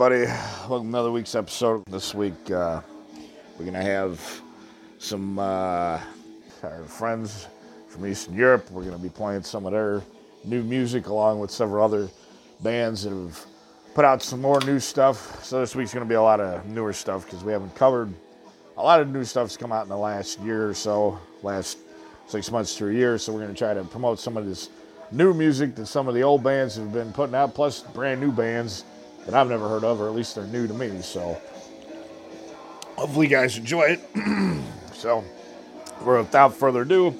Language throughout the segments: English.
Everybody. Welcome to another week's episode. This week, uh, we're going to have some uh, friends from Eastern Europe. We're going to be playing some of their new music along with several other bands that have put out some more new stuff. So this week's going to be a lot of newer stuff because we haven't covered a lot of new stuff's come out in the last year or so, last six months to a year. So we're going to try to promote some of this new music that some of the old bands have been putting out, plus brand new bands that I've never heard of, or at least they're new to me. So hopefully you guys enjoy it. so without further ado,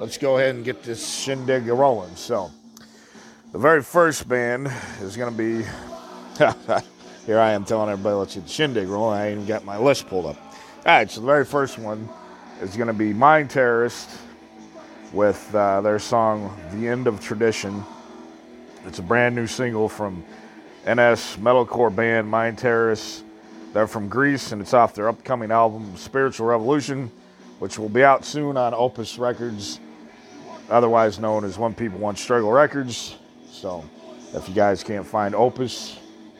let's go ahead and get this shindig rolling. So the very first band is going to be. Here I am telling everybody, let's get the shindig rolling. I even got my list pulled up. All right, so the very first one is going to be Mind Terrorist with uh, their song The End of Tradition. It's a brand new single from NS metalcore band Mind Terrorist. They're from Greece and it's off their upcoming album Spiritual Revolution, which will be out soon on Opus Records, otherwise known as One People One Struggle Records. So if you guys can't find Opus,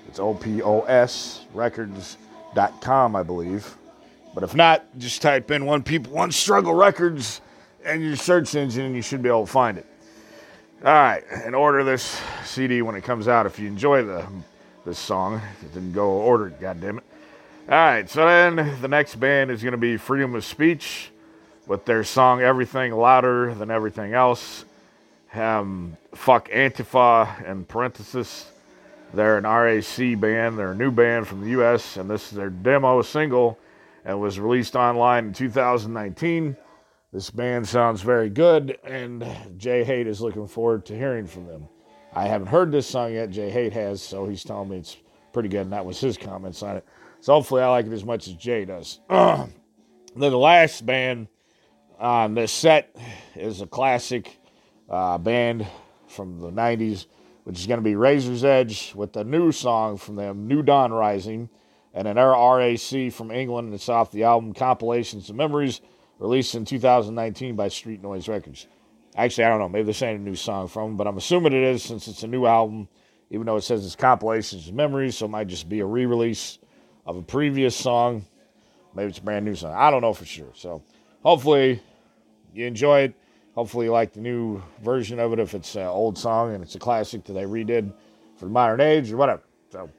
it's O P O S records.com, I believe. But if not, just type in One People, One Struggle Records in your search engine and you should be able to find it. All right, and order this CD when it comes out if you enjoy the this song. Then go order it, goddammit. All right, so then the next band is going to be Freedom of Speech with their song Everything Louder Than Everything Else. Um, fuck Antifa in parenthesis. They're an RAC band. They're a new band from the U.S., and this is their demo single and was released online in 2019. This band sounds very good, and Jay Hate is looking forward to hearing from them. I haven't heard this song yet. Jay Hate has, so he's telling me it's pretty good, and that was his comments on it. So hopefully, I like it as much as Jay does. then the last band on this set is a classic uh, band from the 90s, which is going to be Razor's Edge with a new song from them, New Dawn Rising and an RAC from England. And it's off the album Compilations of Memories, released in 2019 by Street Noise Records. Actually, I don't know. Maybe they're saying a new song from them, but I'm assuming it is since it's a new album, even though it says it's Compilations of Memories. So it might just be a re release of a previous song. Maybe it's a brand new song. I don't know for sure. So hopefully you enjoy it. Hopefully you like the new version of it if it's an old song and it's a classic that they redid for the modern age or whatever. So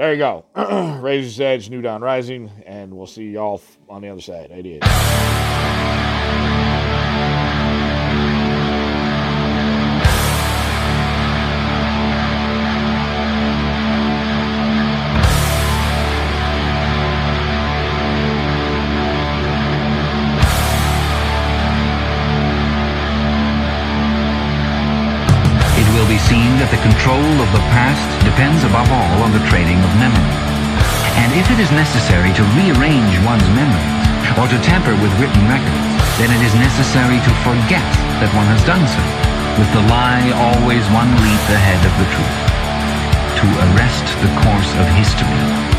there you go. Razor's Edge, New Dawn Rising, and we'll see y'all on the other side. 88. Control of the past depends above all on the training of memory. And if it is necessary to rearrange one's memories, or to tamper with written records, then it is necessary to forget that one has done so, with the lie always one leap ahead of the truth. To arrest the course of history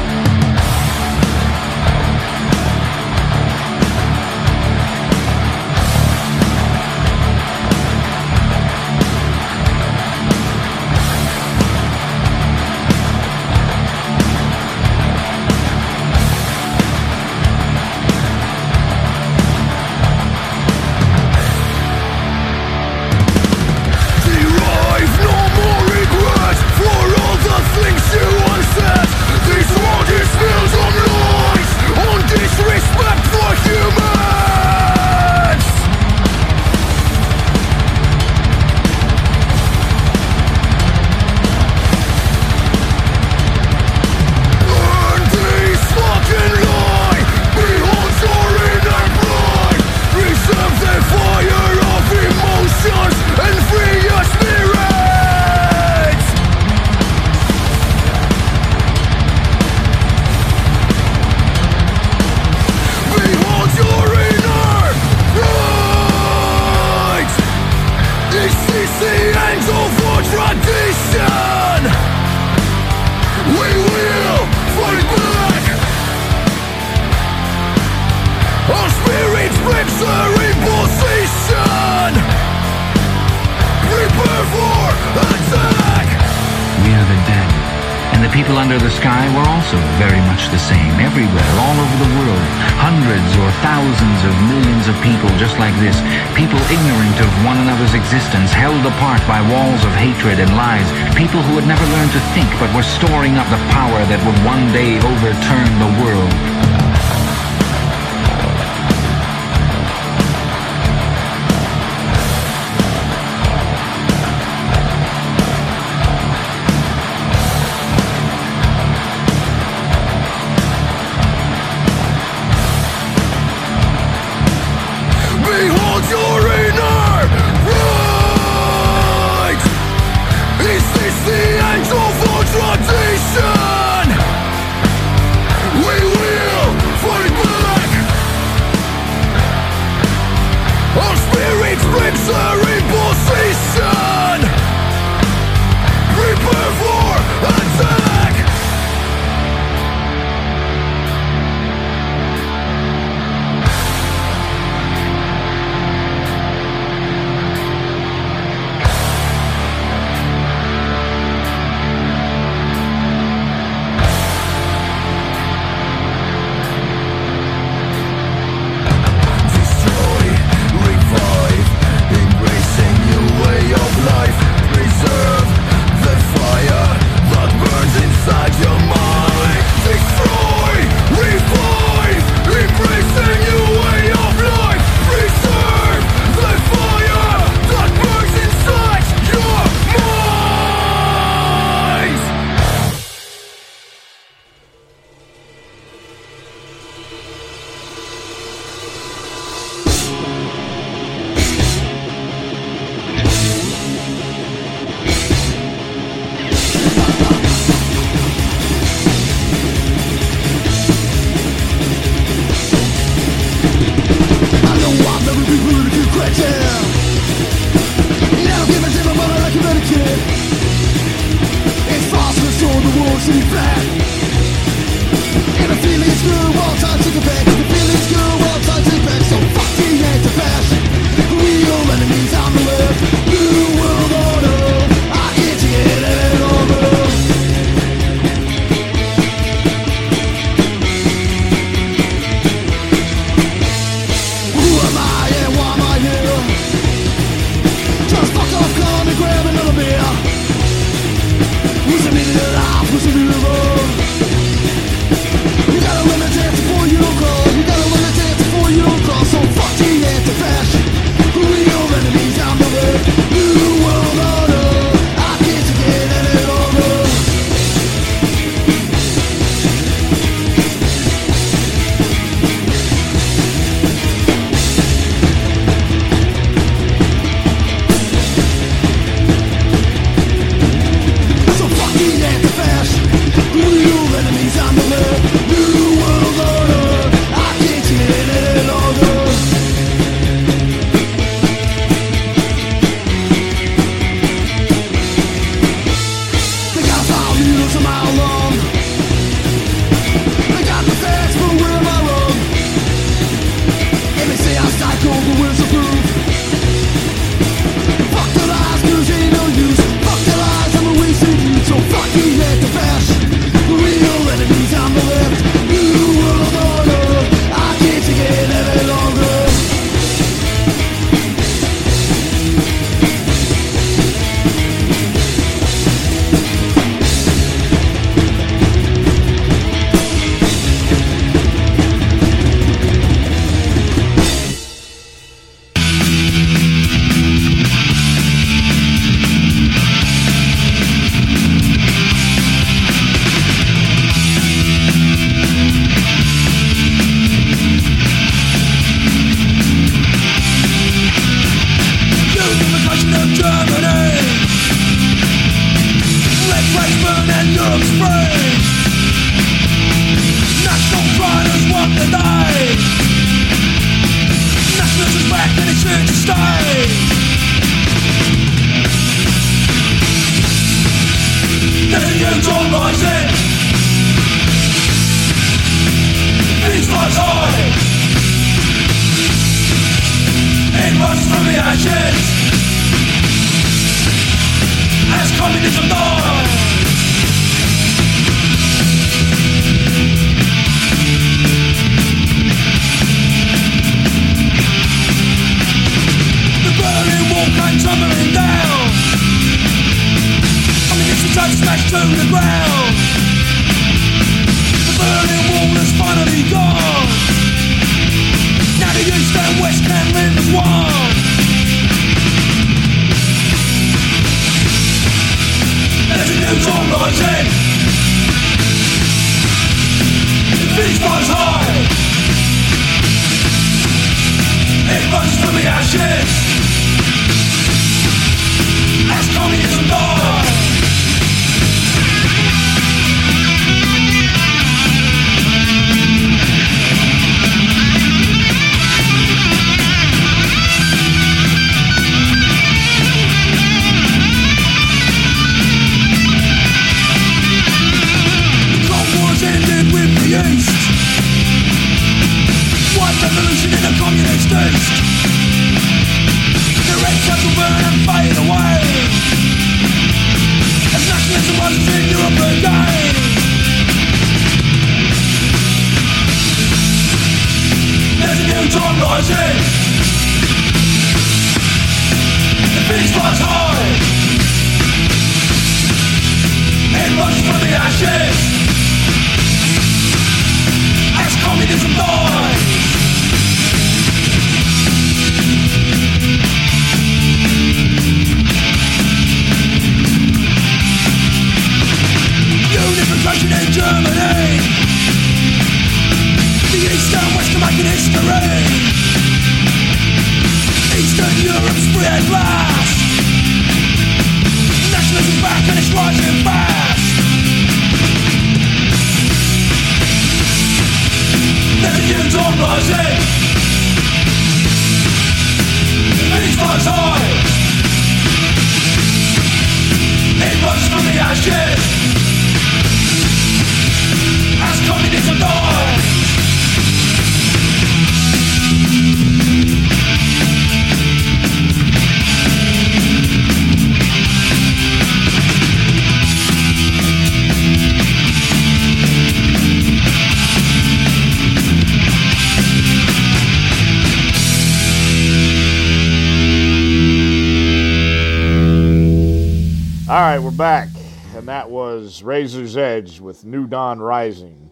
Razor's Edge with New Dawn Rising.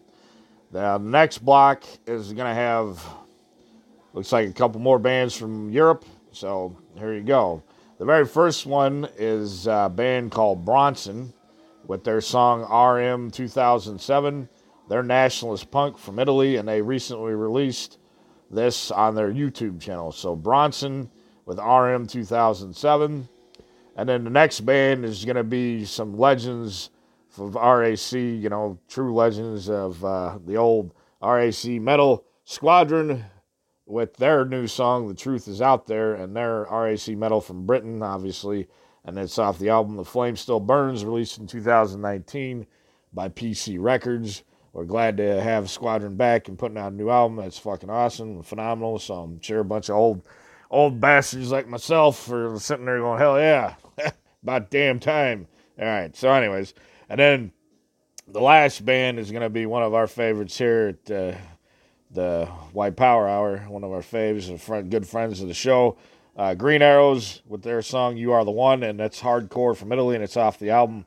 The next block is going to have, looks like a couple more bands from Europe, so here you go. The very first one is a band called Bronson with their song RM 2007. They're nationalist punk from Italy, and they recently released this on their YouTube channel. So Bronson with RM 2007. And then the next band is going to be some legends of RAC, you know, true legends of uh, the old RAC Metal Squadron with their new song, The Truth Is Out There, and their RAC Metal from Britain, obviously. And it's off the album The Flame Still Burns, released in 2019 by PC Records. We're glad to have Squadron back and putting out a new album. That's fucking awesome phenomenal. So I'm sure a bunch of old old bastards like myself are sitting there going, hell yeah, about damn time. All right. So, anyways, and then the last band is going to be one of our favorites here at uh, the White Power Hour, one of our faves, and friend, good friends of the show. Uh, Green Arrows with their song "You Are the One," and that's hardcore from Italy, and it's off the album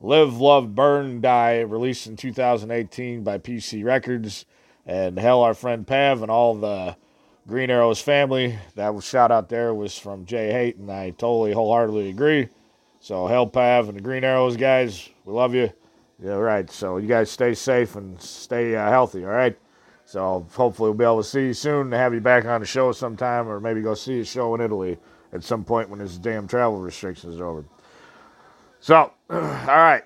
"Live, Love, Burn, Die," released in 2018 by PC Records. And hell, our friend Pav and all the Green Arrows family. That shout out there was from Jay Hate, and I totally wholeheartedly agree. So Hell Pav and the Green Arrows guys, we love you. Yeah, right. So you guys stay safe and stay uh, healthy. All right. So hopefully we'll be able to see you soon and have you back on the show sometime, or maybe go see a show in Italy at some point when this damn travel restrictions are over. So, all right,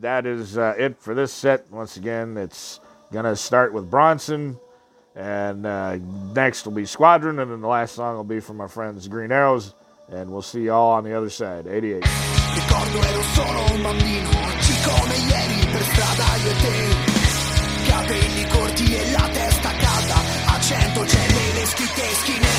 that is uh, it for this set. Once again, it's gonna start with Bronson. And uh, next will be Squadron, and then the last song will be from our friends Green Arrows. And we'll see y'all on the other side. 88. Ricordo ero solo un bambino, oggi ieri per strada io e te. Capelli corti e la testa calda, accento gelle le scritte.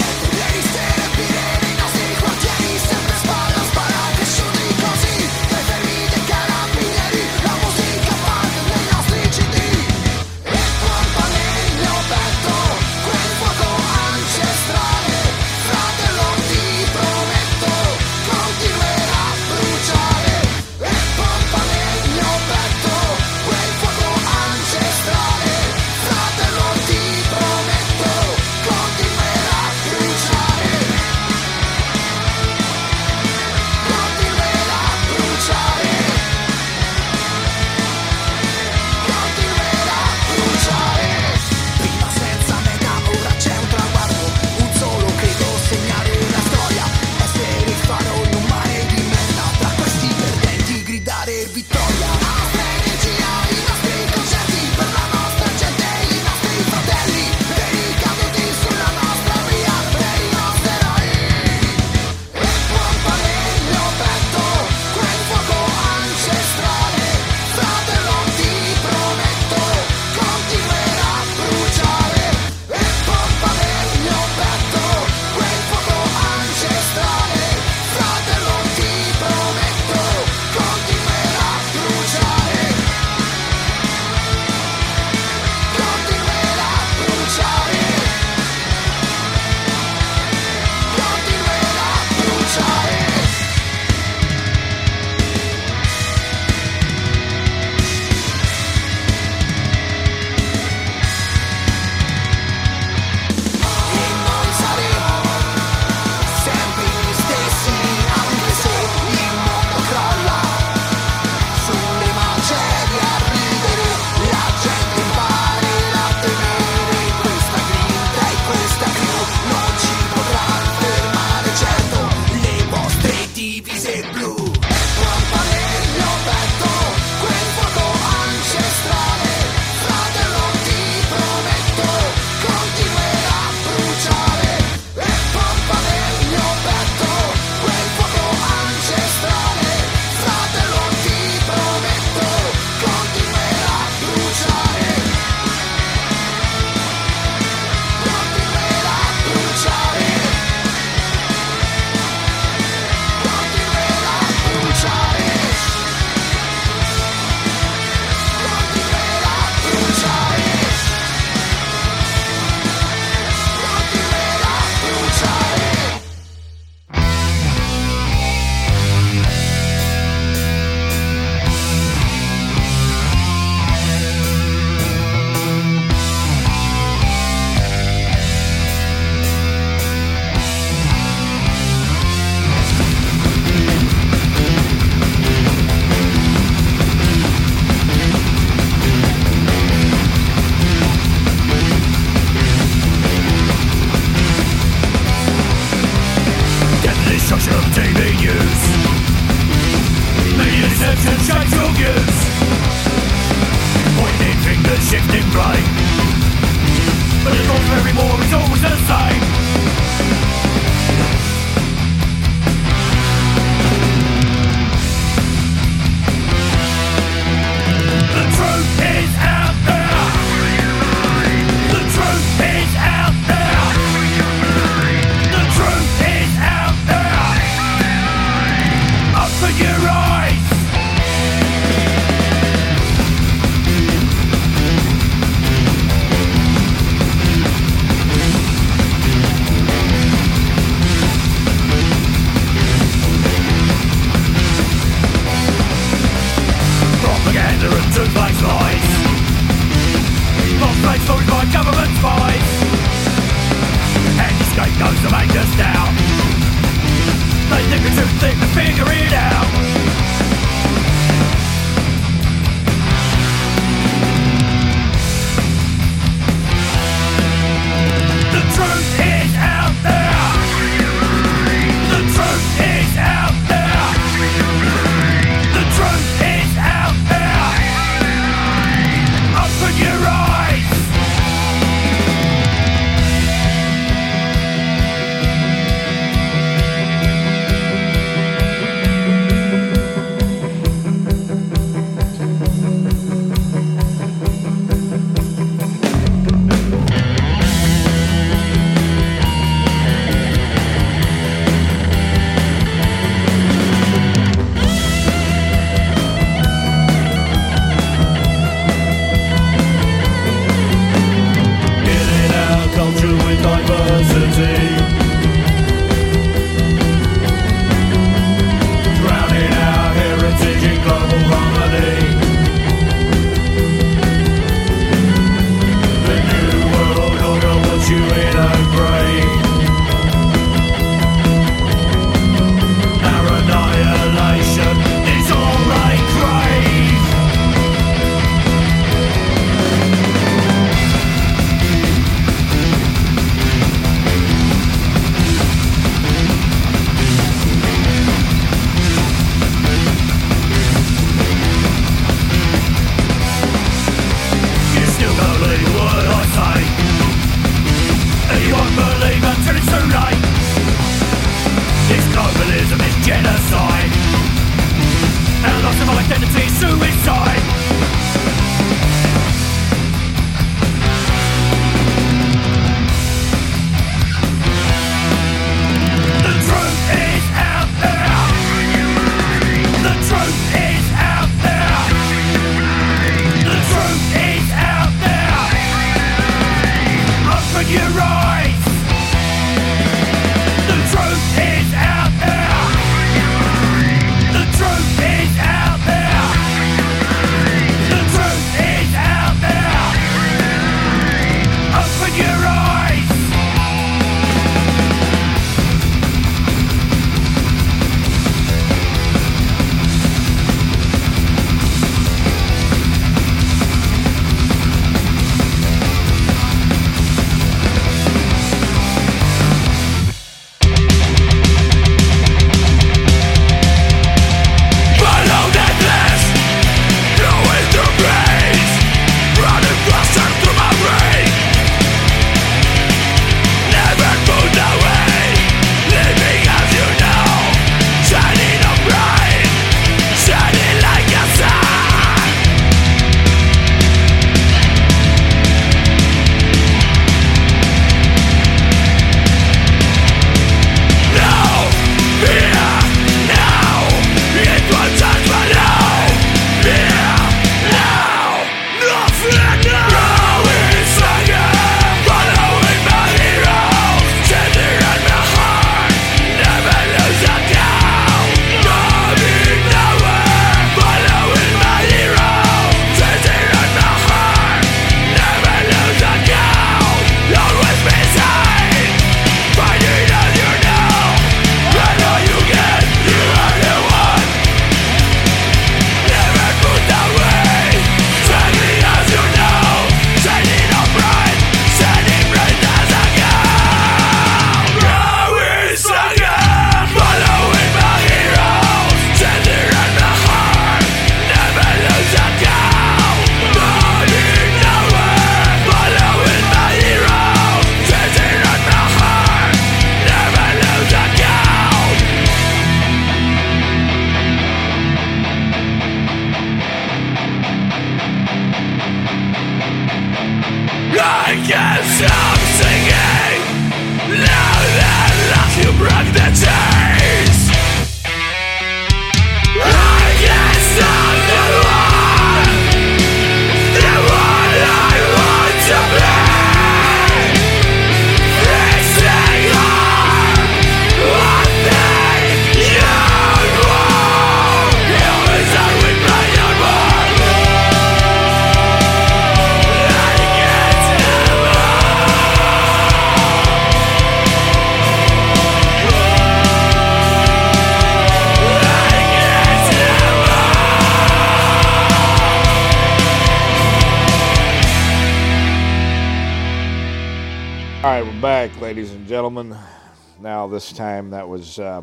This time that was uh,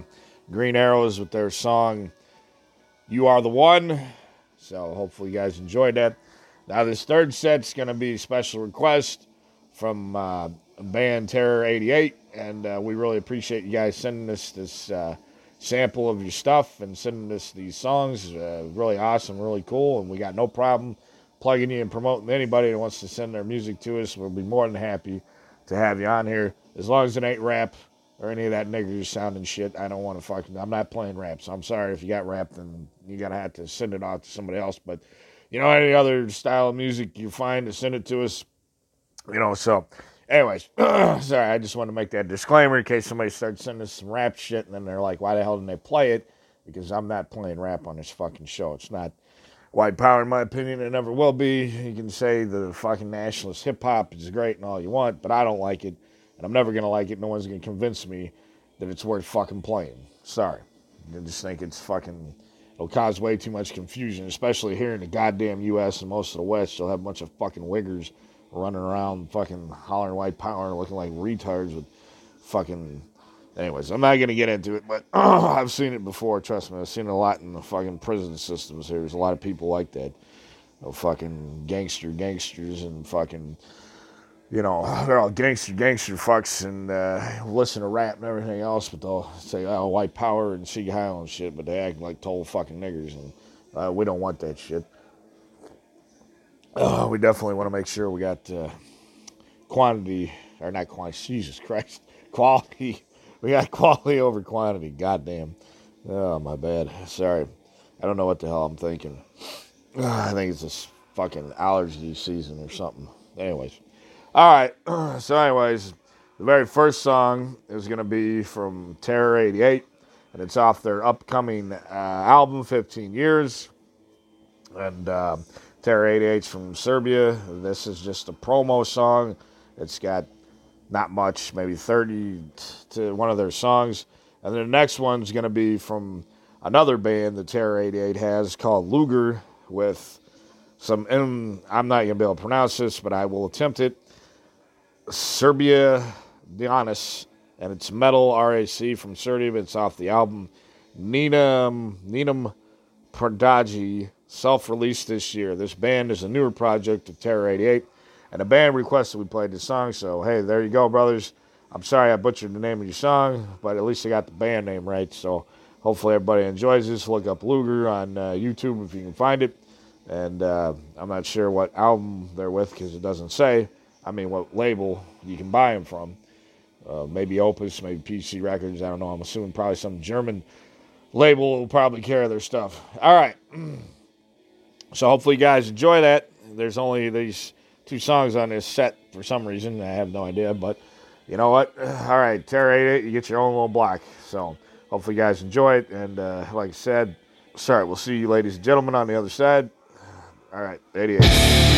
Green Arrows with their song You Are the One. So, hopefully, you guys enjoyed that. Now, this third set's going to be a special request from uh, band Terror 88. And uh, we really appreciate you guys sending us this uh, sample of your stuff and sending us these songs. Uh, really awesome, really cool. And we got no problem plugging you and promoting anybody that wants to send their music to us. We'll be more than happy to have you on here. As long as it ain't rap or any of that nigger sounding shit, I don't want to fucking. I'm not playing rap, so I'm sorry if you got rap, then you gotta have to send it off to somebody else. But you know, any other style of music you find to send it to us, you know. So, anyways, sorry, I just want to make that disclaimer in case somebody starts sending us some rap shit, and then they're like, "Why the hell didn't they play it?" Because I'm not playing rap on this fucking show. It's not white power, in my opinion. It never will be. You can say the fucking nationalist hip hop is great and all you want, but I don't like it, and I'm never gonna like it. No one's gonna convince me that it's worth fucking playing. Sorry, I just think it's fucking. It'll cause way too much confusion, especially here in the goddamn U.S. and most of the West. You'll have a bunch of fucking wiggers running around, fucking hollering white power, looking like retards with fucking Anyways, I'm not to get into it, but uh, I've seen it before. Trust me, I've seen it a lot in the fucking prison systems. Here. There's a lot of people like that. You know, fucking gangster gangsters and fucking, you know, they're all gangster gangster fucks and uh, listen to rap and everything else, but they'll say, oh, white power and see Heil and shit, but they act like total fucking niggers, and uh, we don't want that shit. Uh, we definitely want to make sure we got uh, quantity, or not quantity, Jesus Christ, quality we got quality over quantity. Goddamn. Oh, my bad. Sorry. I don't know what the hell I'm thinking. I think it's this fucking allergy season or something. Anyways. All right. So, anyways, the very first song is going to be from Terror 88, and it's off their upcoming uh, album, 15 Years. And uh, Terror 88's from Serbia. This is just a promo song. It's got not much, maybe 30 to one of their songs. And then the next one's going to be from another band that Terror 88 has called Luger with some, I'm not going to be able to pronounce this, but I will attempt it. Serbia Dionis, and it's metal RAC from Serbia. It's off the album Ninam, Ninam Pradaji, self released this year. This band is a newer project of Terror 88 and the band requested we played this song. So hey, there you go, brothers. I'm sorry I butchered the name of your song, but at least I got the band name right. So hopefully everybody enjoys this. Look up Luger on uh, YouTube if you can find it. And uh, I'm not sure what album they're with because it doesn't say. I mean, what label you can buy them from. Uh, maybe Opus, maybe PC Records. I don't know. I'm assuming probably some German label will probably carry their stuff. All right. So hopefully you guys enjoy that. There's only these two songs on this set for some reason. I have no idea, but you know what? All right, Terror 88, you get your own little block. So hopefully you guys enjoy it. And uh, like I said, sorry, we'll see you, ladies and gentlemen, on the other side. All right, 88.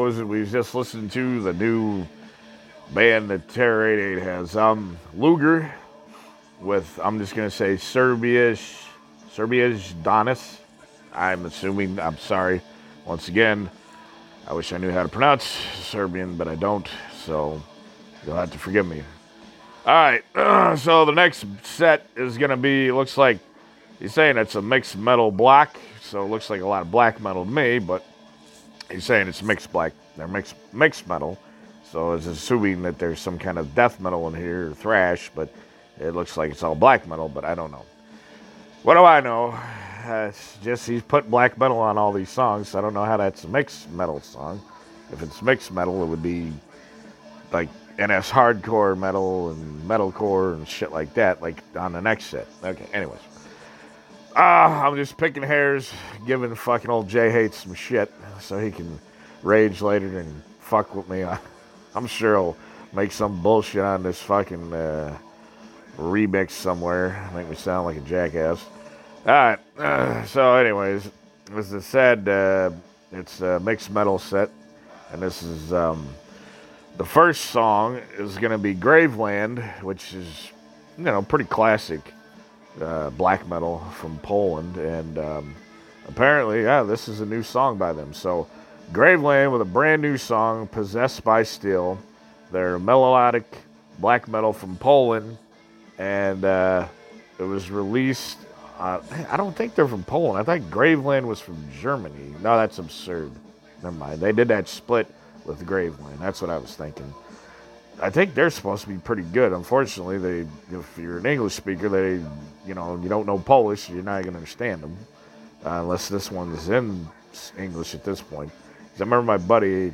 Was it we just listened to? The new band that Terror 88 has. Um, Luger with, I'm just going to say Serbia's, Serbia's Donis. I'm assuming, I'm sorry. Once again, I wish I knew how to pronounce Serbian, but I don't. So you'll have to forgive me. All right, so the next set is going to be, looks like he's saying it's a mixed metal block, so it looks like a lot of black metal to me, but he's saying it's mixed black, they're mixed mixed metal, so it's assuming that there's some kind of death metal in here, or thrash, but it looks like it's all black metal, but I don't know. What do I know? It's just he's put black metal on all these songs, so I don't know how that's a mixed metal song. If it's mixed metal, it would be like NS hardcore metal and metalcore and shit like that, like on the next set. Okay, anyways. Ah, I'm just picking hairs, giving fucking old Jay Hates some shit so he can rage later and fuck with me. I'm sure he'll make some bullshit on this fucking uh, remix somewhere, make me sound like a jackass. All right, uh, so anyways, as I said, uh, it's a mixed metal set, and this is um, the first song is going to be Graveland, which is you know pretty classic uh, black metal from Poland, and um, apparently, yeah, this is a new song by them. So, Graveland with a brand new song, "Possessed by Steel." They're melodic black metal from Poland, and uh, it was released. Uh, I don't think they're from Poland. I think Graveland was from Germany. No, that's absurd. Never mind. They did that split with Graveland. That's what I was thinking. I think they're supposed to be pretty good. Unfortunately, they if you're an English speaker, they you know you don't know Polish, you're not going to understand them uh, unless this one's in English at this point. Cause I remember my buddy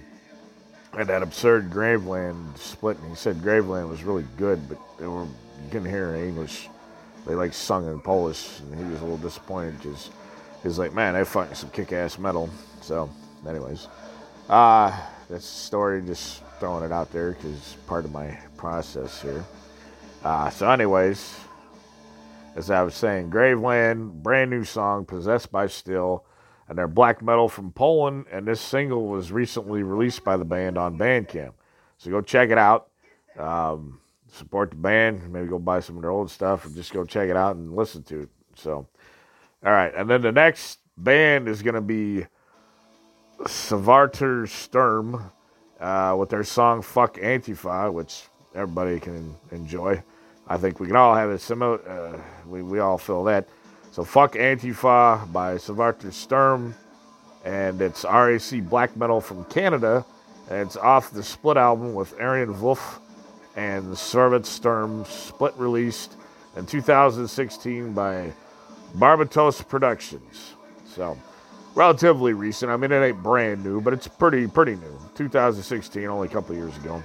had that absurd Graveland split, and he said Graveland was really good, but they were you couldn't hear in English. They like sung in Polish, and he was a little disappointed because he's like, "Man, they fucking some kick-ass metal." So, anyways, uh, that's the story. Just throwing it out there because part of my process here. Uh, so, anyways, as I was saying, Graveland, brand new song, Possessed by Still, and they're black metal from Poland. And this single was recently released by the band on Bandcamp. So go check it out. Um, support the band. Maybe go buy some of their old stuff or just go check it out and listen to it. So, all right. And then the next band is going to be Svarter Sturm uh, with their song "Fuck Antifa," which everybody can enjoy. I think we can all have a similar. Uh, we we all feel that. So "Fuck Antifa" by Svarter Sturm, and it's RAC black metal from Canada, and it's off the split album with Arian Wolf and Servet Sturm, split released in 2016 by Barbatos Productions. So relatively recent. I mean, it ain't brand new, but it's pretty pretty new. 2016, only a couple years ago.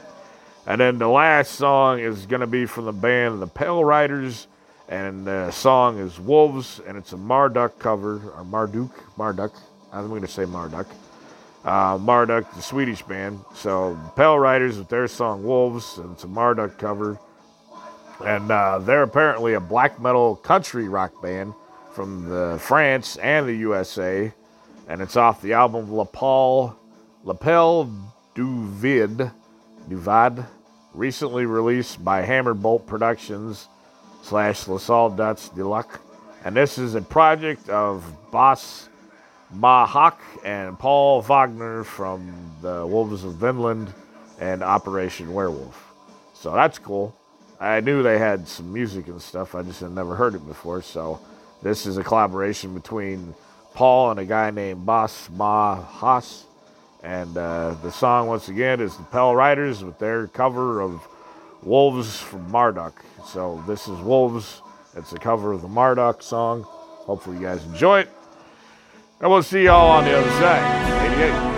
And then the last song is going to be from the band The Pale Riders, and the song is Wolves, and it's a Marduk cover, or Marduk, Marduk. I'm going to say Marduk. Uh, Marduk, the Swedish band. So Pale Riders with their song Wolves, and it's a Marduk cover. And uh, they're apparently a black metal country rock band from the France and the USA. And it's off the album L'Appel du Vide, du recently released by Hammerbolt Productions slash La Soldats de Luck. And this is a project of Boss Mahak and Paul Waggener from the Wolves of Vinland and Operation Werewolf. So that's cool. I knew they had some music and stuff. I just had never heard it before. So this is a collaboration between Paul and a guy named Bas Ma Haas. And uh, the song, once again, is the Pell Riders with their cover of Wolves from Marduk. So this is Wolves. It's a cover of the Marduk song. Hopefully, you guys enjoy it. And we'll see y'all on the other side. 88.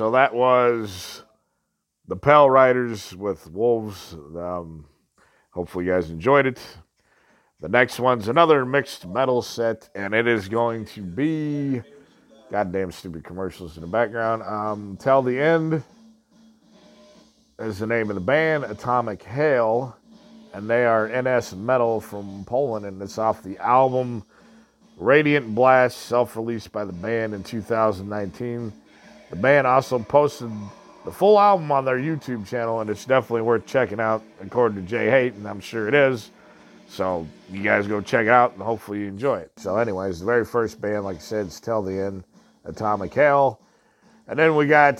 So that was the Pale Riders with Wolves. Um, hopefully, you guys enjoyed it. The next one's another mixed metal set, and it is going to be goddamn stupid commercials in the background. Um, Till the End is the name of the band, Atomic Hail, and they are NS Metal from Poland, and it's off the album Radiant Blast, self released by the band in 2019. The band also posted the full album on their YouTube channel, and it's definitely worth checking out, according to Jay and I'm sure it is. So you guys go check it out, and hopefully you enjoy it. So, anyways, the very first band, like I said, is Till the End, Atomic Hail. And then we got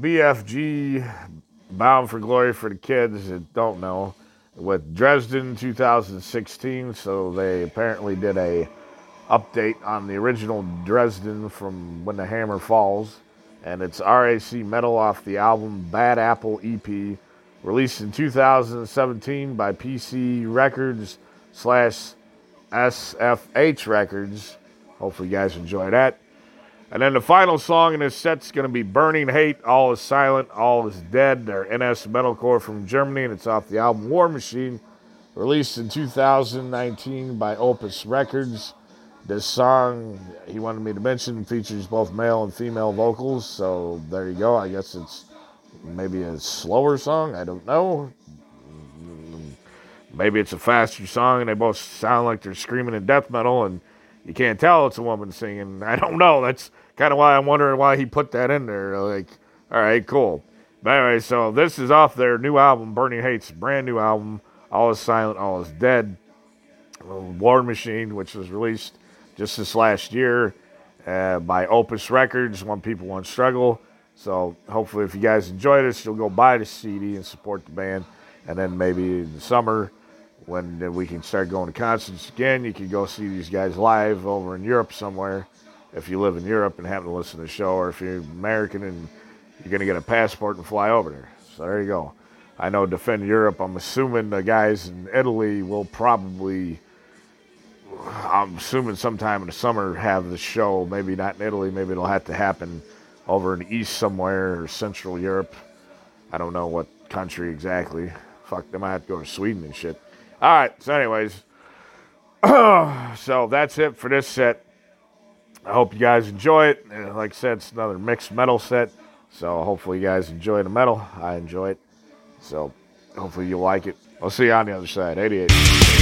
BFG, Bound for Glory for the kids that don't know, with Dresden 2016. So they apparently did a update on the original Dresden from When the Hammer Falls. And it's RAC Metal off the album Bad Apple EP, released in 2017 by PC Records slash SFH Records. Hopefully, you guys enjoy that. And then the final song in this set's going to be Burning Hate, All is Silent, All is Dead. They're NS Metalcore from Germany, and it's off the album War Machine, released in 2019 by Opos Records. This song, he wanted me to mention, features both male and female vocals, so there you go. I guess it's maybe a slower song, I don't know. Maybe it's a faster song, and they both sound like they're screaming in death metal, and you can't tell it's a woman singing. I don't know. That's kind of why I'm wondering why he put that in there. Like, all right, cool. But anyway, so this is off their new album, Burning Hate's brand new album, All is Silent, All is Dead. War Machine, which was released just this last year uh, by Opos Records, One People, One Struggle. So hopefully, if you guys enjoy this, you'll go buy the CD and support the band. And then maybe in the summer, when we can start going to concerts again, you can go see these guys live over in Europe somewhere. If you live in Europe and happen to listen to the show, or if you're American and you're going to get a passport and fly over there. So there you go. I know Defend Europe. I'm assuming the guys in Italy will probably, I'm assuming sometime in the summer, have the show. Maybe not in Italy. Maybe it'll have to happen over in the east somewhere or Central Europe. I don't know what country exactly. Fuck, they might have to go to Sweden and shit. All right. So, anyways, so that's it for this set. I hope you guys enjoy it. Uh, Like I said, it's another mixed metal set. So hopefully you guys enjoy the metal. I enjoy it. So hopefully you like it. I'll see you on the other side. 88.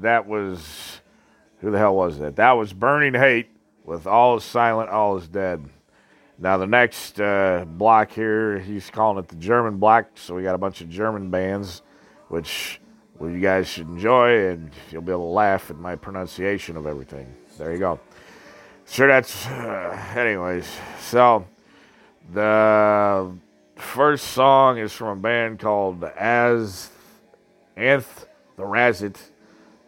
That was who the hell was that? That was Burning Hate with All is Silent, All is Dead. Now the next uh, block here, he's calling it the German block, so we got a bunch of German bands, which well, you guys should enjoy, and you'll be able to laugh at my pronunciation of everything. There you go. Sure, that's uh, anyways. So the first song is from a band called As Anth the Razit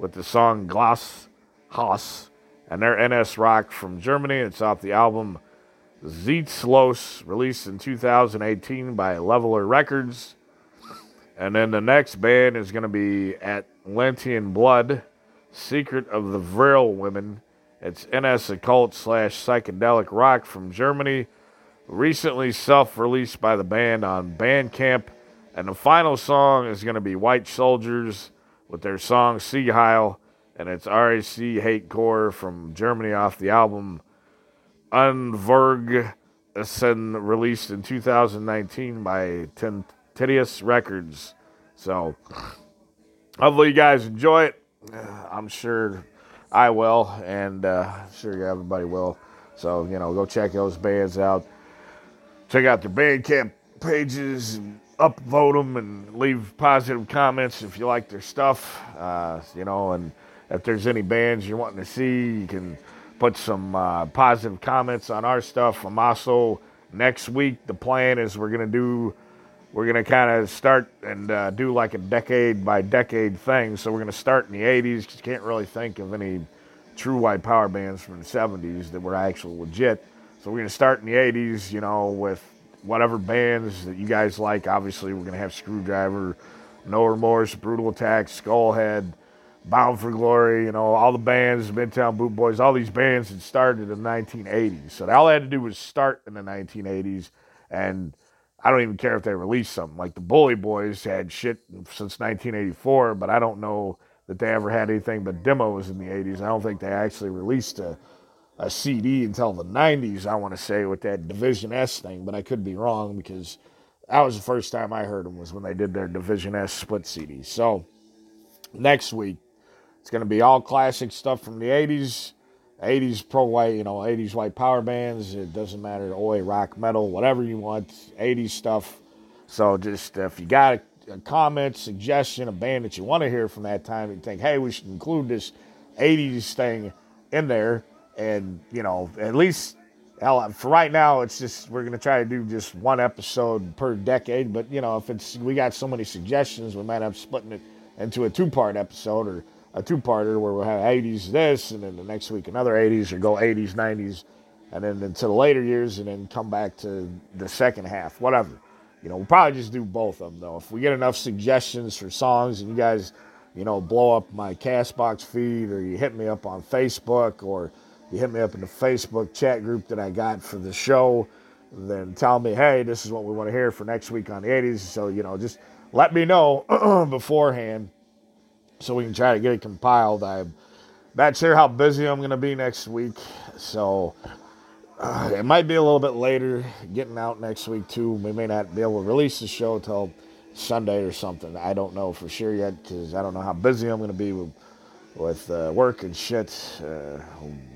with the song Glass Haus, and they're NS Rock from Germany. It's off the album Zeitslos, released in 2018 by Leveler Records. And then the next band is going to be Atlantean Blood, Secret of the Vril Women. It's NS Occult slash psychedelic rock from Germany, recently self released by the band on Bandcamp. And the final song is going to be White Soldiers with their song Sieg Heil, and it's RAC Hate Core from Germany off the album Unverg Ascend, released in 2019 by Tedious Records. So, hopefully, you guys enjoy it. Uh, I'm sure I will, and uh, sure you everybody will. So, you know, go check those bands out. Check out their Bandcamp pages, and upvote them, and leave positive comments if you like their stuff. Uh, you know, and if there's any bands you're wanting to see, you can put some uh, positive comments on our stuff. I'm also next week. The plan is we're gonna do we're gonna kind of start and uh, do like a decade by decade thing. So we're gonna start in the '80s. 'cause you can't really think of any true white power bands from the '70s that were actually legit. So we're gonna start in the '80s, you know, with whatever bands that you guys like. Obviously, we're gonna have Screwdriver, No Remorse, Brutal Attack, Skullhead, Bound for Glory. You know, all the bands, Midtown Boot Boys, all these bands that started in the 1980s. So all they had to do was start in the 1980s, and I don't even care if they released something. Like the Bully Boys had shit since 1984, but I don't know that they ever had anything but demos in the 80s. I don't think they actually released a a CD until the 90s, I want to say, with that Division S thing, but I could be wrong because that was the first time I heard them was when they did their Division S split CD. So next week, it's going to be all classic stuff from the 80s, 80s pro white, you know, 80s white power bands. It doesn't matter, oi, rock, metal, whatever you want, 80s stuff. So just if you got a comment, suggestion, a band that you want to hear from that time, you think, hey, we should include this 80s thing in there and you know at least hell for right now it's just we're gonna try to do just one episode per decade. But you know if it's we got so many suggestions we might have splitting it into a two-part episode or a two-parter where we'll have 80s this and then the next week another 80s or go 80s 90s and then into the later years and then come back to the second half whatever. You know we'll probably just do both of them though. If we get enough suggestions for songs and you guys you know blow up my castbox feed or you hit me up on facebook or you hit me up in the Facebook chat group that I got for the show, then tell me, hey, this is what we want to hear for next week on the 80s. So, you know, just let me know beforehand so we can try to get it compiled. I'm not sure how busy I'm going to be next week. So uh, it might be a little bit later getting out next week, too. We may not be able to release the show till Sunday or something. I don't know for sure yet because I don't know how busy I'm going to be with with uh, work and shit. Uh,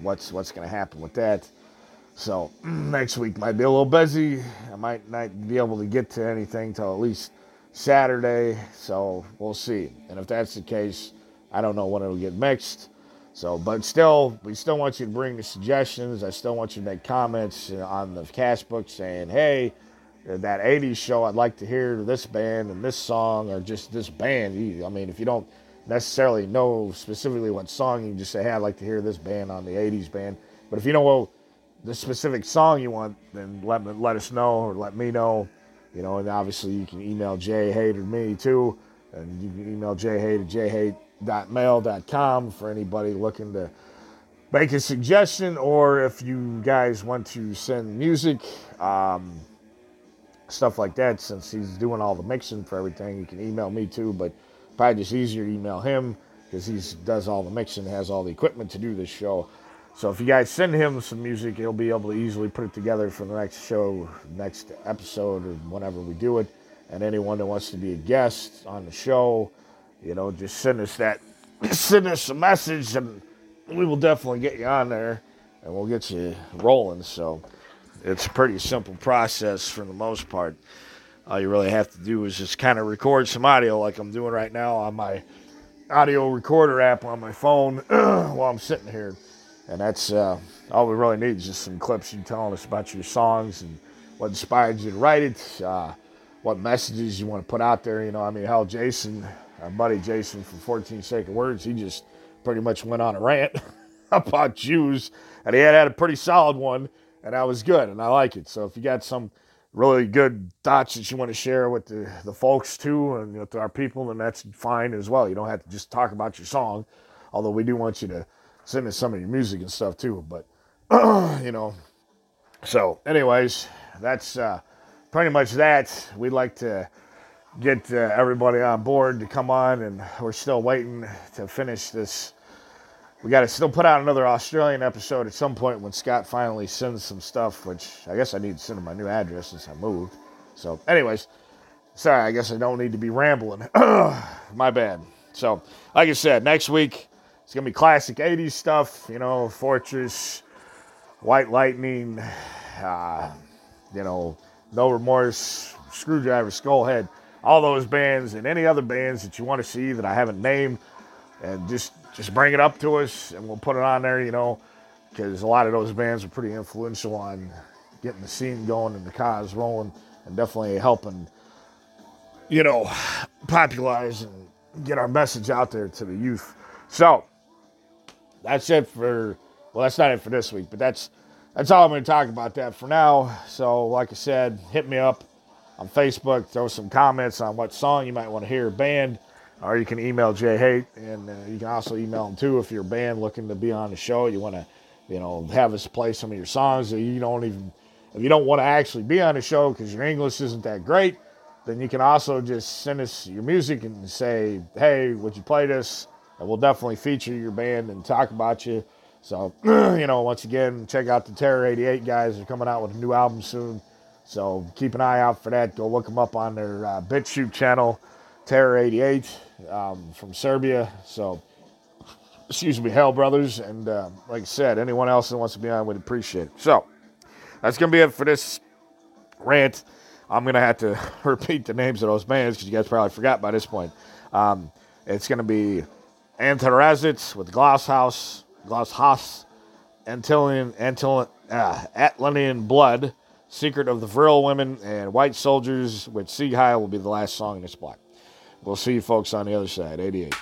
what's what's to happen with that? So next week might be a little busy. I might not be able to get to anything till at least Saturday. So we'll see. And if that's the case, I don't know when it'll get mixed. So, but still, we still want you to bring the suggestions. I still want you to make comments on the castbox saying, "Hey, that '80s show, I'd like to hear this band and this song, or just this band." I mean, if you don't necessarily know specifically what song. You can just say, hey, I'd like to hear this band on the 80s band. But if you know the specific song you want, then let, let us know or let me know. You know, and obviously you can email Jay Hate or me too. And you can email jhate at jhate.mail.com for anybody looking to make a suggestion or if you guys want to send music, um, stuff like that. Since he's doing all the mixing for everything, you can email me too. But probably just easier to email him because he does all the mixing, has all the equipment to do this show. So if you guys send him some music, he'll be able to easily put it together for the next show, next episode, or whenever we do it. And anyone that wants to be a guest on the show, you know, just send us that, send us a message, and we will definitely get you on there, and we'll get you rolling. So it's a pretty simple process for the most part all you really have to do is just kind of record some audio like I'm doing right now on my audio recorder app on my phone while I'm sitting here. And that's uh, all we really need is just some clips you telling us about your songs and what inspired you to write it, uh, what messages you want to put out there. You know, I mean, hell, Jason, our buddy Jason from 14 Sacred Words, he just pretty much went on a rant about Jews, and he had had a pretty solid one, and that was good, and I like it. So if you got some really good thoughts that you want to share with the, the folks too and with our people, and that's fine as well. You don't have to just talk about your song, although we do want you to send us some of your music and stuff too. But, you know, so anyways, that's uh, pretty much that. We'd like to get uh, everybody on board to come on, and we're still waiting to finish this we got to still put out another Australian episode at some point when Scott finally sends some stuff, which I guess I need to send him my new address since I moved. So, anyways, sorry, I guess I don't need to be rambling. my bad. So, like I said, next week it's gonna be classic '80s stuff. You know, Fortress, White Lightning, uh, you know, No Remorse, Screwdriver, Skullhead, all those bands, and any other bands that you want to see that I haven't named, and just just bring it up to us and we'll put it on there, you know. because a lot of those bands were pretty influential on getting the scene going and the cause rolling, and definitely helping, you know, popularize and get our message out there to the youth. So that's it for well, that's not it for this week, but that's that's all I'm going to talk about that for now. So, like I said, hit me up on Facebook, throw some comments on what song you might want to hear, band, or you can email Jay Hate, and uh, you can also email him too if you're a band looking to be on the show. You want to, you know, have us play some of your songs you don't even, if you don't want to actually be on the show because your English isn't that great, then you can also just send us your music and say, hey, would you play this? And we'll definitely feature your band and talk about you. So, you know, once again, check out the Terror 88 guys. They're coming out with a new album soon. So keep an eye out for that. Go look them up on their uh, BitChute channel, Terror 88 um, from Serbia. So, excuse me, Hell Brothers. And uh, like I said, anyone else that wants to be on would appreciate it. So, that's going to be it for this rant. I'm going to have to repeat the names of those bands because you guys probably forgot by this point. Um, it's going to be Antarazit with Glasshouse. Glasshaus, Antillean, Antillean, uh, Atlantean Blood, Secret of the Vril Women, and White Soldiers with Sieg Heil will be the last song in this block. We'll see you folks on the other side, 88.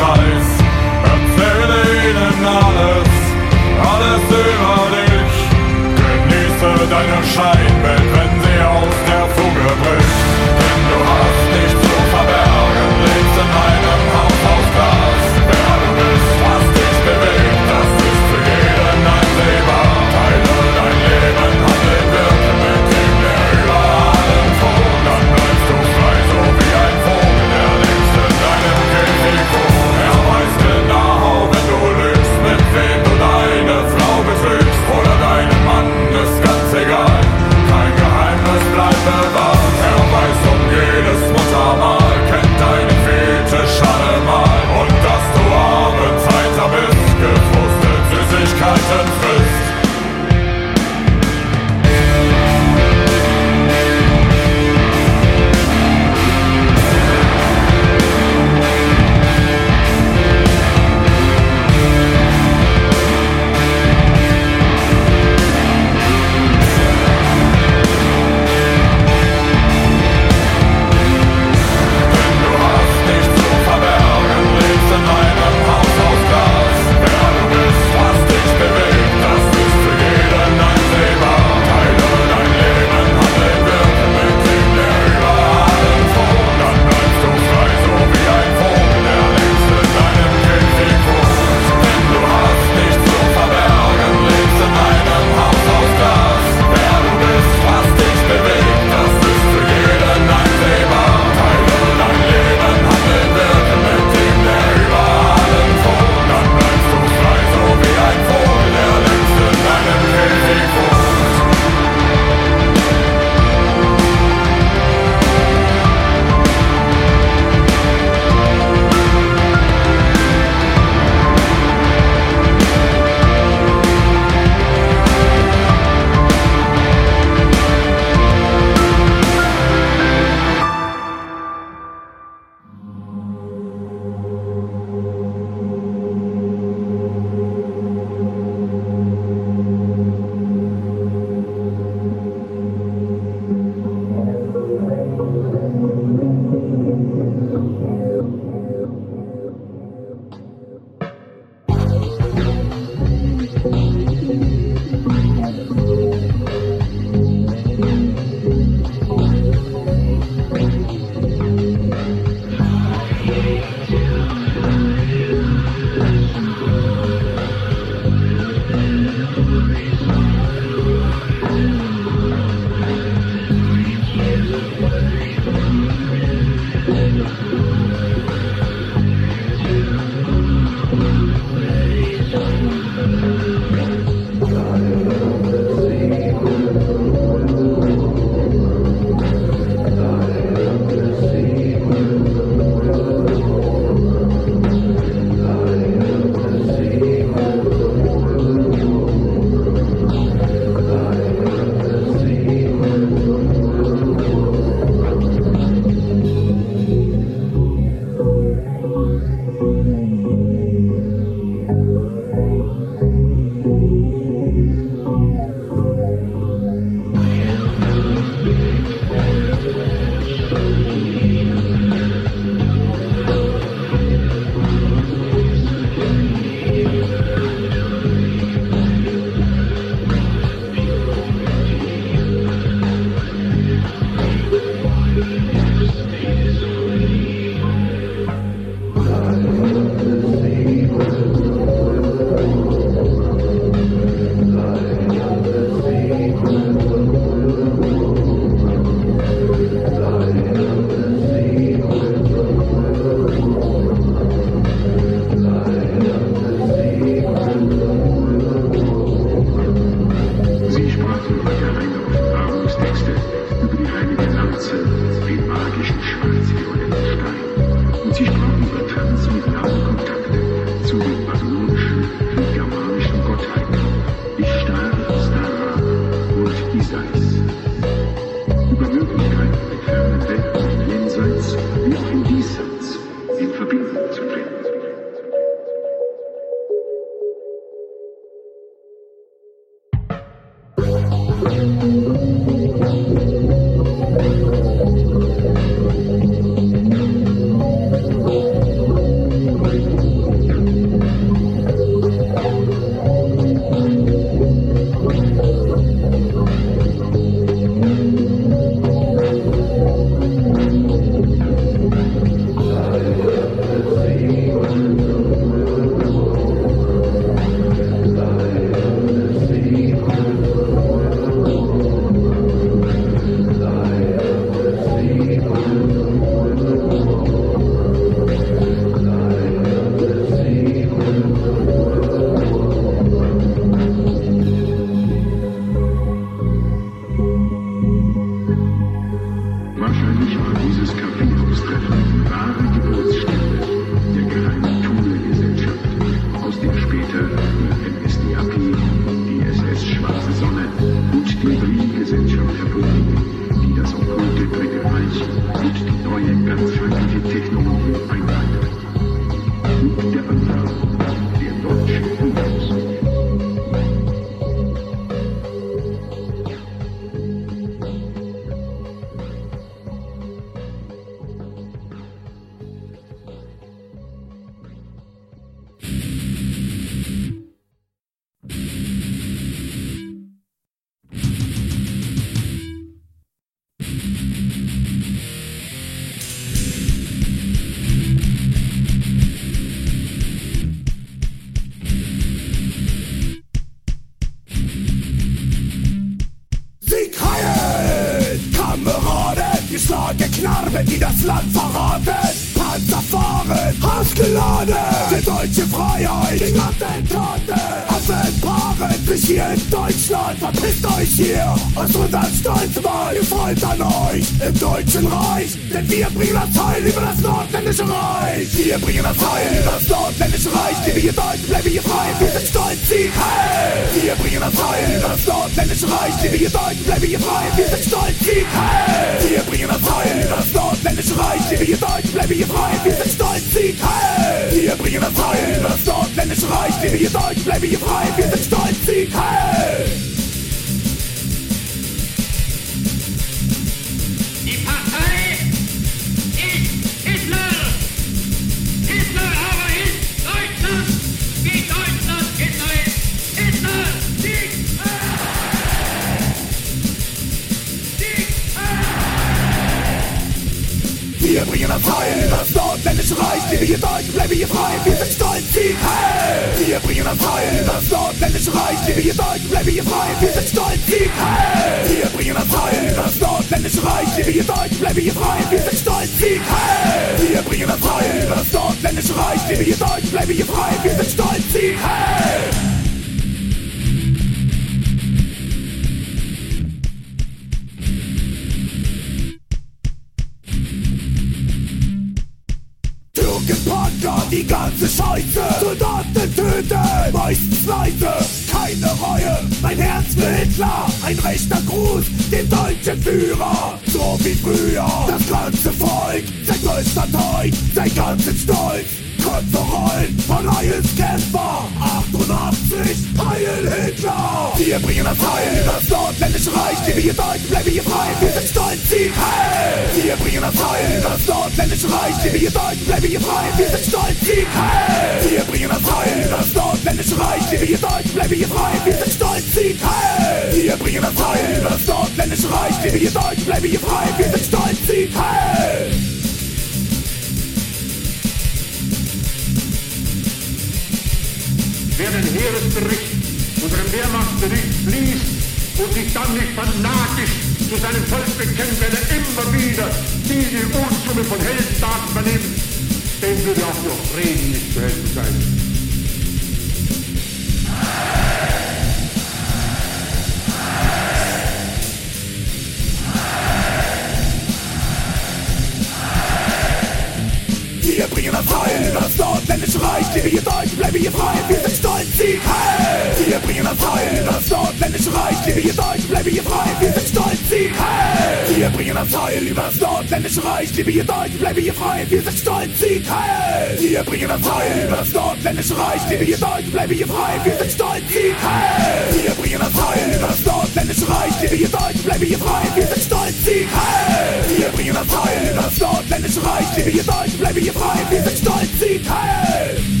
Ich lebe hier deutsch, bleibe hier frei, wir sind stolz, Sieg, hey! wir bringen am Teil über das nordländische Reich. Wir hier Deutsch, bleiben hier frei, wir sind stolz, Sieg Heil! Wir bringen am Teil über das nordländische Reich. Wir hier Deutsch, bleibe hier frei, wir sind stolz, Sieg Heil! Wir bringen am Teil über das nordländische Reich. Wir hier Deutsch, bleibe hier frei, wir sind stolz, Sieg Heil! Wir bringen am Teil über das nordländische Reich. Wir hier Deutsch, bleiben hier frei, wir sind stolz, Sieg Heil! Wir bringen am Teil über das nordländische Reich. Lebe hier Deutsch, bleibe hier frei, wir sind stolz, Sieg Heil!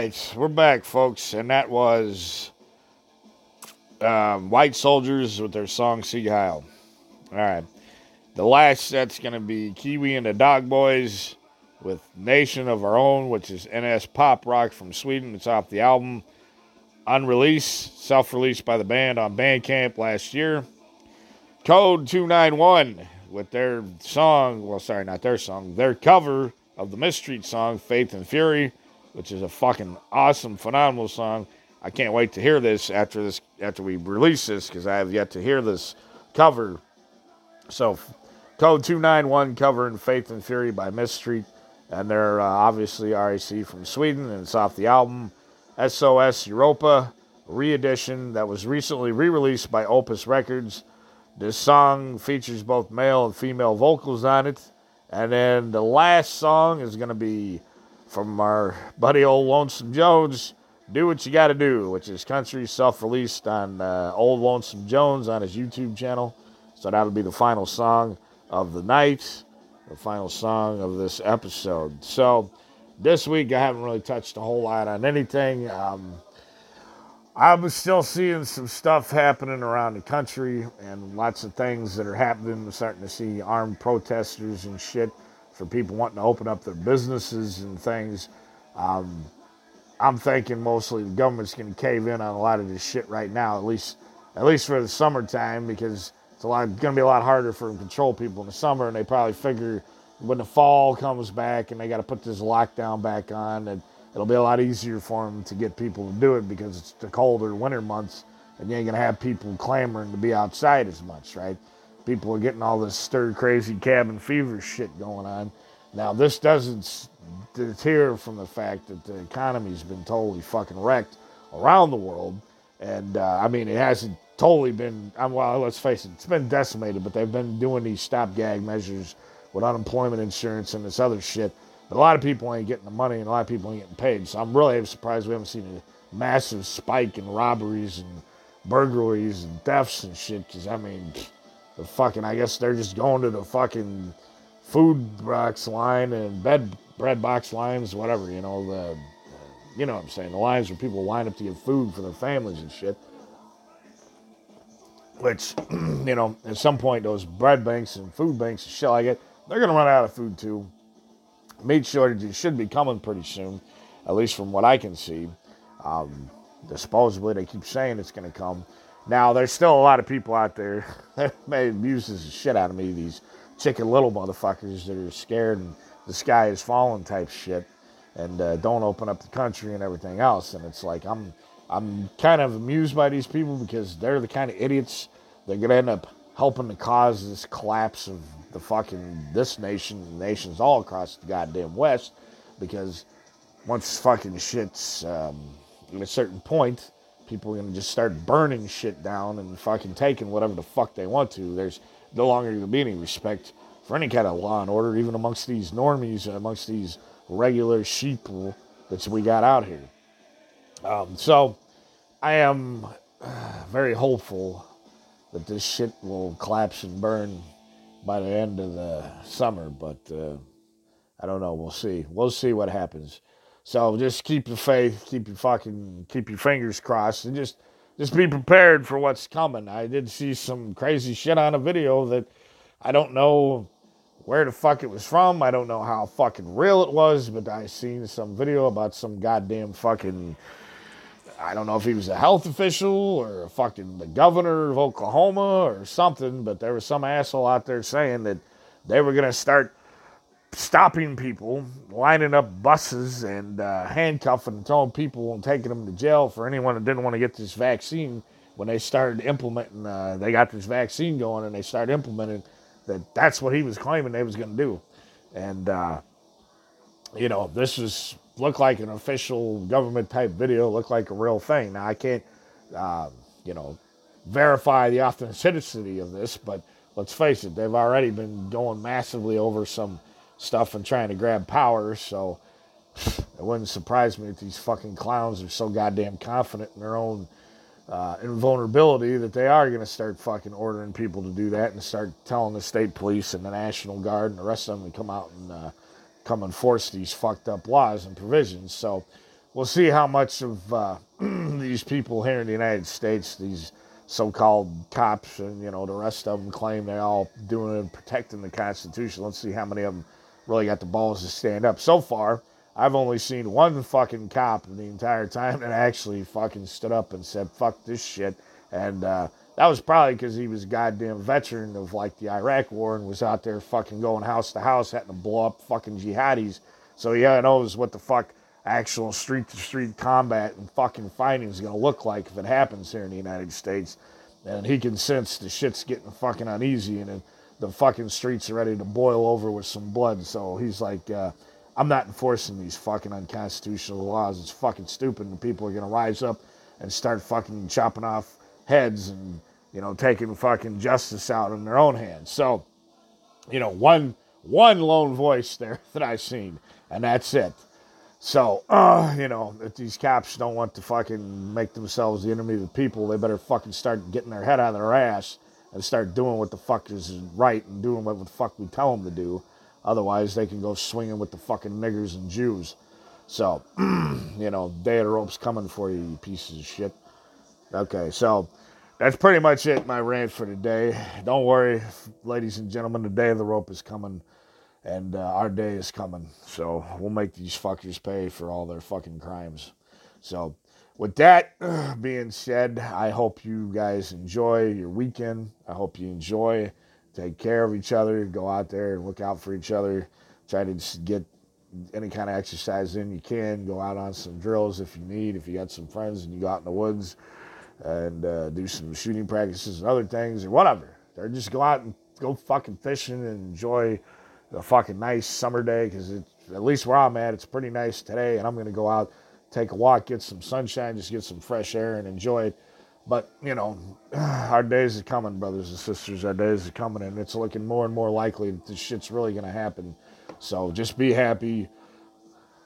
Right, we're back, folks, and that was um, White Soldiers with their song "Sieg Heil." All right, the last set's gonna be Kiwi and the Dog Boys with "Nation of Our Own," which is NS pop rock from Sweden. It's off the album Unreleased, self-released by the band on Bandcamp last year. Code 291 with their song, well, sorry, not their song, their cover of the Mistreat song, Faith and Fury, which is a fucking awesome, phenomenal song. I can't wait to hear this after this after we release this because I have yet to hear this cover. So, Code 291 covering Faith and Fury by Mistreat, and they're uh, obviously RAC from Sweden, and it's off the album SOS Europa re-edition that was recently re-released by Opos Records. This song features both male and female vocals on it. And then the last song is going to be from our buddy old Lonesome Jones, Do What You Gotta Do, which is country self released on uh, Old Lonesome Jones on his YouTube channel. So that'll be the final song of the night, the final song of this episode. So this week I haven't really touched a whole lot on anything. Um, I'm still seeing some stuff happening around the country and lots of things that are happening. I'm starting to see armed protesters and shit for people wanting to open up their businesses and things. Um, I'm thinking mostly the government's going to cave in on a lot of this shit right now, at least at least for the summertime, because it's a lot going to be a lot harder for them to control people in the summer, and they probably figure when the fall comes back and they got to put this lockdown back on, and it'll be a lot easier for them to get people to do it because it's the colder winter months, and you ain't gonna have people clamoring to be outside as much, right? People are getting all this stir crazy cabin fever shit going on. Now this doesn't deter from the fact that the economy's been totally fucking wrecked around the world, and uh, I mean it hasn't totally been. I'm, well, let's face it, it's been decimated, but they've been doing these stopgap measures with unemployment insurance and this other shit. But a lot of people ain't getting the money, and a lot of people ain't getting paid. So I'm really surprised we haven't seen a massive spike in robberies and burglaries and thefts and shit. Because I mean, the fucking I guess they're just going to the fucking food box line and bed bread box lines, whatever you know the. You know what I'm saying? The lines where people line up to get food for their families and shit. Which, you know, at some point, those bread banks and food banks and shit like it, they're going to run out of food too. Meat shortages should be coming pretty soon, at least from what I can see. Um, supposedly, they keep saying it's going to come. Now, there's still a lot of people out there that may abuse the shit out of me, these chicken little motherfuckers that are scared and the sky is falling type shit and uh, don't open up the country and everything else. And it's like, I'm, I'm kind of amused by these people because they're the kind of idiots that to end up helping to cause this collapse of the fucking this nation, nations all across the goddamn West, because once fucking shit's um, at a certain point, people are gonna just start burning shit down and fucking taking whatever the fuck they want to. There's no longer gonna be any respect for any kind of law and order, even amongst these normies, and amongst these regular sheeple that we got out here. Um, so I am uh, very hopeful that this shit will collapse and burn by the end of the summer, but uh, I don't know. We'll see. We'll see what happens. So just keep your faith, keep your fucking, keep your fingers crossed, and just just be prepared for what's coming. I did see some crazy shit on a video that I don't know where the fuck it was from. I don't know how fucking real it was, but I seen some video about some goddamn fucking I don't know if he was a health official or fucking the governor of Oklahoma or something, but there was some asshole out there saying that they were to start stopping people, lining up buses and uh, handcuffing and throwing people and taking them to jail for anyone that didn't want to get this vaccine. When they started implementing, uh, they got this vaccine going and they started implementing that. That's what he was claiming they was going to do, and uh, you know this was looked like an official government type video, looked like a real thing. Now I can't, uh, you know, verify the authenticity of this, but let's face it, they've already been going massively over some stuff and trying to grab power. So it wouldn't surprise me if these fucking clowns are so goddamn confident in their own uh, invulnerability that they are going to start fucking ordering people to do that and start telling the state police and the National Guard and the rest of them to come out and uh, come enforce these fucked up laws and provisions. So we'll see how much of uh, these people here in the United States, these so-called cops and you know the rest of them claim they're all doing and protecting the Constitution. Let's see how many of them really got the balls to stand up. So far, I've only seen one fucking cop the entire time that actually fucking stood up and said "fuck this shit," and uh, that was probably because he was a goddamn veteran of like the Iraq War and was out there fucking going house to house, having to blow up fucking jihadis. So yeah, knows what the fuck actual street to street combat and fucking fighting is going to look like if it happens here in the United States. And he can sense the shit's getting fucking uneasy and the fucking streets are ready to boil over with some blood. So he's like, uh, I'm not enforcing these fucking unconstitutional laws. It's fucking stupid. And people are to rise up and start fucking chopping off heads and, you know, taking fucking justice out in their own hands. So, you know, one one lone voice there that I've seen, and that's it. So, uh, you know, if these cops don't want to fucking make themselves the enemy of the people, they better fucking start getting their head out of their ass and start doing what the fuck is right and doing what the fuck we tell them to do. Otherwise, they can go swinging with the fucking niggers and Jews. So, you know, day of the rope's coming for you, you pieces of shit. Okay, so that's pretty much it, my rant for today. Don't worry, ladies and gentlemen, the day of the rope is coming and uh, our day is coming. So we'll make these fuckers pay for all their fucking crimes. So, with that being said, I hope you guys enjoy your weekend. I hope you enjoy, take care of each other, go out there and look out for each other. Try to get any kind of exercise in you can. Go out on some drills if you need. If you got some friends and you go out in the woods and uh, do some shooting practices and other things or whatever. Or just go out and go fucking fishing and enjoy the fucking nice summer day because at least where I'm at, it's pretty nice today, and I'm gonna go out, take a walk, get some sunshine, just get some fresh air, and enjoy it. But you know, our days are coming, brothers and sisters. Our days are coming, and it's looking more and more likely that this shit's really gonna happen. So just be happy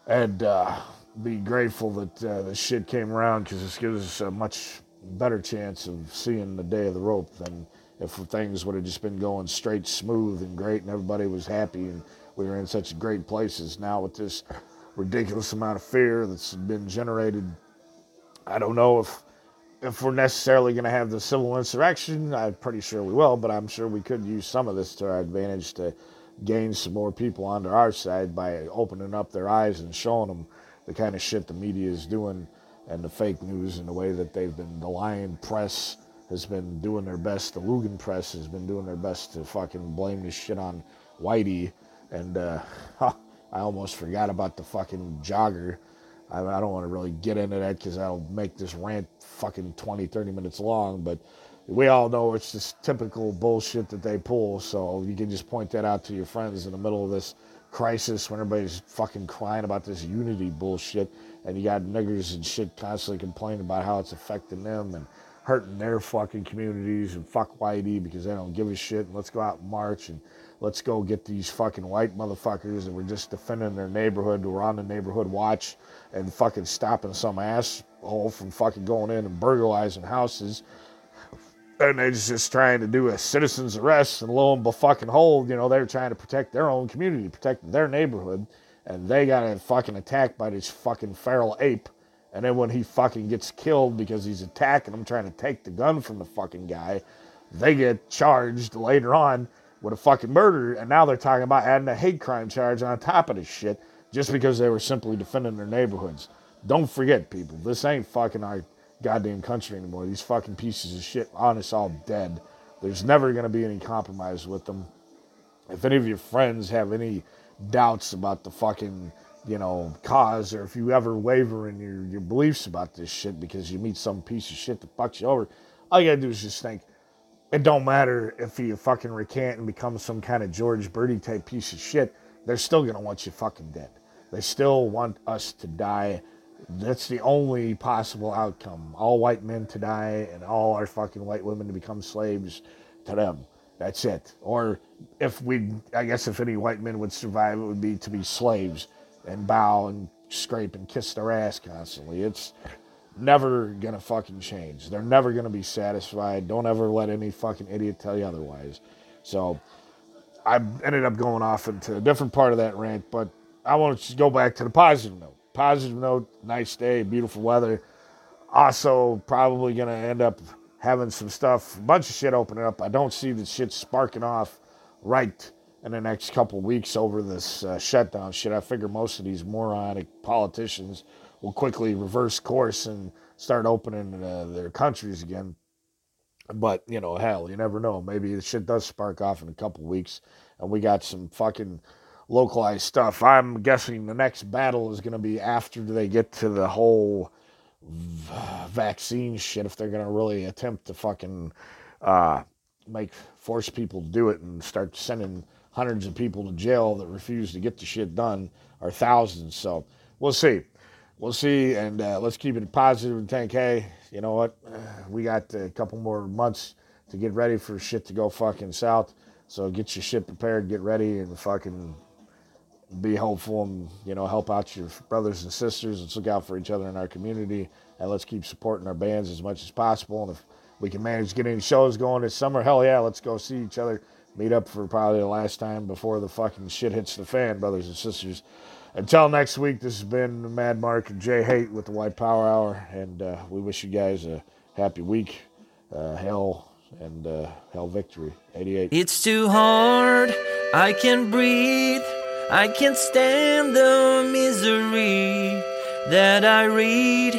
and uh, be grateful that uh, shit came around because this gives us a much better chance of seeing the day of the rope than if things would have just been going straight smooth and great and everybody was happy and we were in such great places. Now with this ridiculous amount of fear that's been generated, I don't know if if we're necessarily going to have the civil insurrection. I'm pretty sure we will, but I'm sure we could use some of this to our advantage to gain some more people onto our side by opening up their eyes and showing them the kind of shit the media is doing and the fake news and the way that they've been the lying press has been doing their best. The Lügenpresse has been doing their best to fucking blame this shit on Whitey. And uh, I almost forgot about the fucking jogger. I, I don't want to really get into that because that'll make this rant fucking 20, 30 minutes long. But we all know it's just typical bullshit that they pull. So you can just point that out to your friends in the middle of this crisis when everybody's fucking crying about this unity bullshit. And you got niggers and shit constantly complaining about how it's affecting them. And hurting their fucking communities and fuck Whitey because they don't give a shit. And let's go out and march and let's go get these fucking white motherfuckers that were just defending their neighborhood who were on the neighborhood watch and fucking stopping some asshole from fucking going in and burglarizing houses. And they're just trying to do a citizen's arrest and lo and fucking hold, you know, they're trying to protect their own community, protect their neighborhood. And they got fucking attacked by this fucking feral ape and then when he fucking gets killed because he's attacking them, trying to take the gun from the fucking guy, they get charged later on with a fucking murder. And now they're talking about adding a hate crime charge on top of this shit just because they were simply defending their neighborhoods. Don't forget, people, this ain't fucking our goddamn country anymore. These fucking pieces of shit on us all dead. There's never going to be any compromise with them. if any of your friends have any doubts about the fucking you know cause or if you ever waver in your, your beliefs about this shit because you meet some piece of shit that fucks you over all you gotta do is just think it don't matter if you fucking recant and become some kind of george birdie type piece of shit they're still gonna want you fucking dead they still want us to die that's the only possible outcome all white men to die and all our fucking white women to become slaves to them that's it. Or if we, I guess, if any white men would survive, it would be to be slaves and bow and scrape and kiss their ass constantly. It's never gonna fucking change. They're never gonna be satisfied. Don't ever let any fucking idiot tell you otherwise. So I ended up going off into a different part of that rant, but I want to go back to the positive note. Positive note, nice day, beautiful weather. Also, probably gonna end up having some stuff, a bunch of shit opening up. I don't see the shit sparking off right in the next couple weeks over this uh, shutdown shit. I figure most of these moronic politicians will quickly reverse course and start opening uh, their countries again. But, you know, hell, you never know. Maybe the shit does spark off in a couple weeks and we got some fucking localized stuff. I'm guessing the next battle is going to be after they get to the whole vaccine shit if they're gonna really attempt to fucking uh, make force people to do it and start sending hundreds of people to jail that refuse to get the shit done or thousands. So we'll see. We'll see, and uh, let's keep it positive and think, hey, you know what? Uh, we got a couple more months to get ready for shit to go fucking south. So get your shit prepared, get ready, and fucking be hopeful and you know help out your brothers and sisters. Let's look out for each other in our community, and let's keep supporting our bands as much as possible. And if we can manage to get any shows going this summer, hell yeah, let's go see each other. Meet up for probably the last time before the fucking shit hits the fan, brothers and sisters. Until next week, this has been Mad Mark and Jay Hate with the White Power Hour, and uh, we wish you guys a happy week, uh, hell, and uh, hell victory. 88. It's too hard, I can't breathe. I can't stand the misery that I read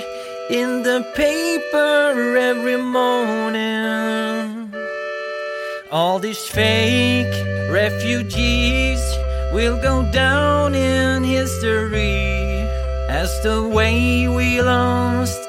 in the paper every morning. All these fake refugees will go down in history as the way we lost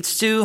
It's too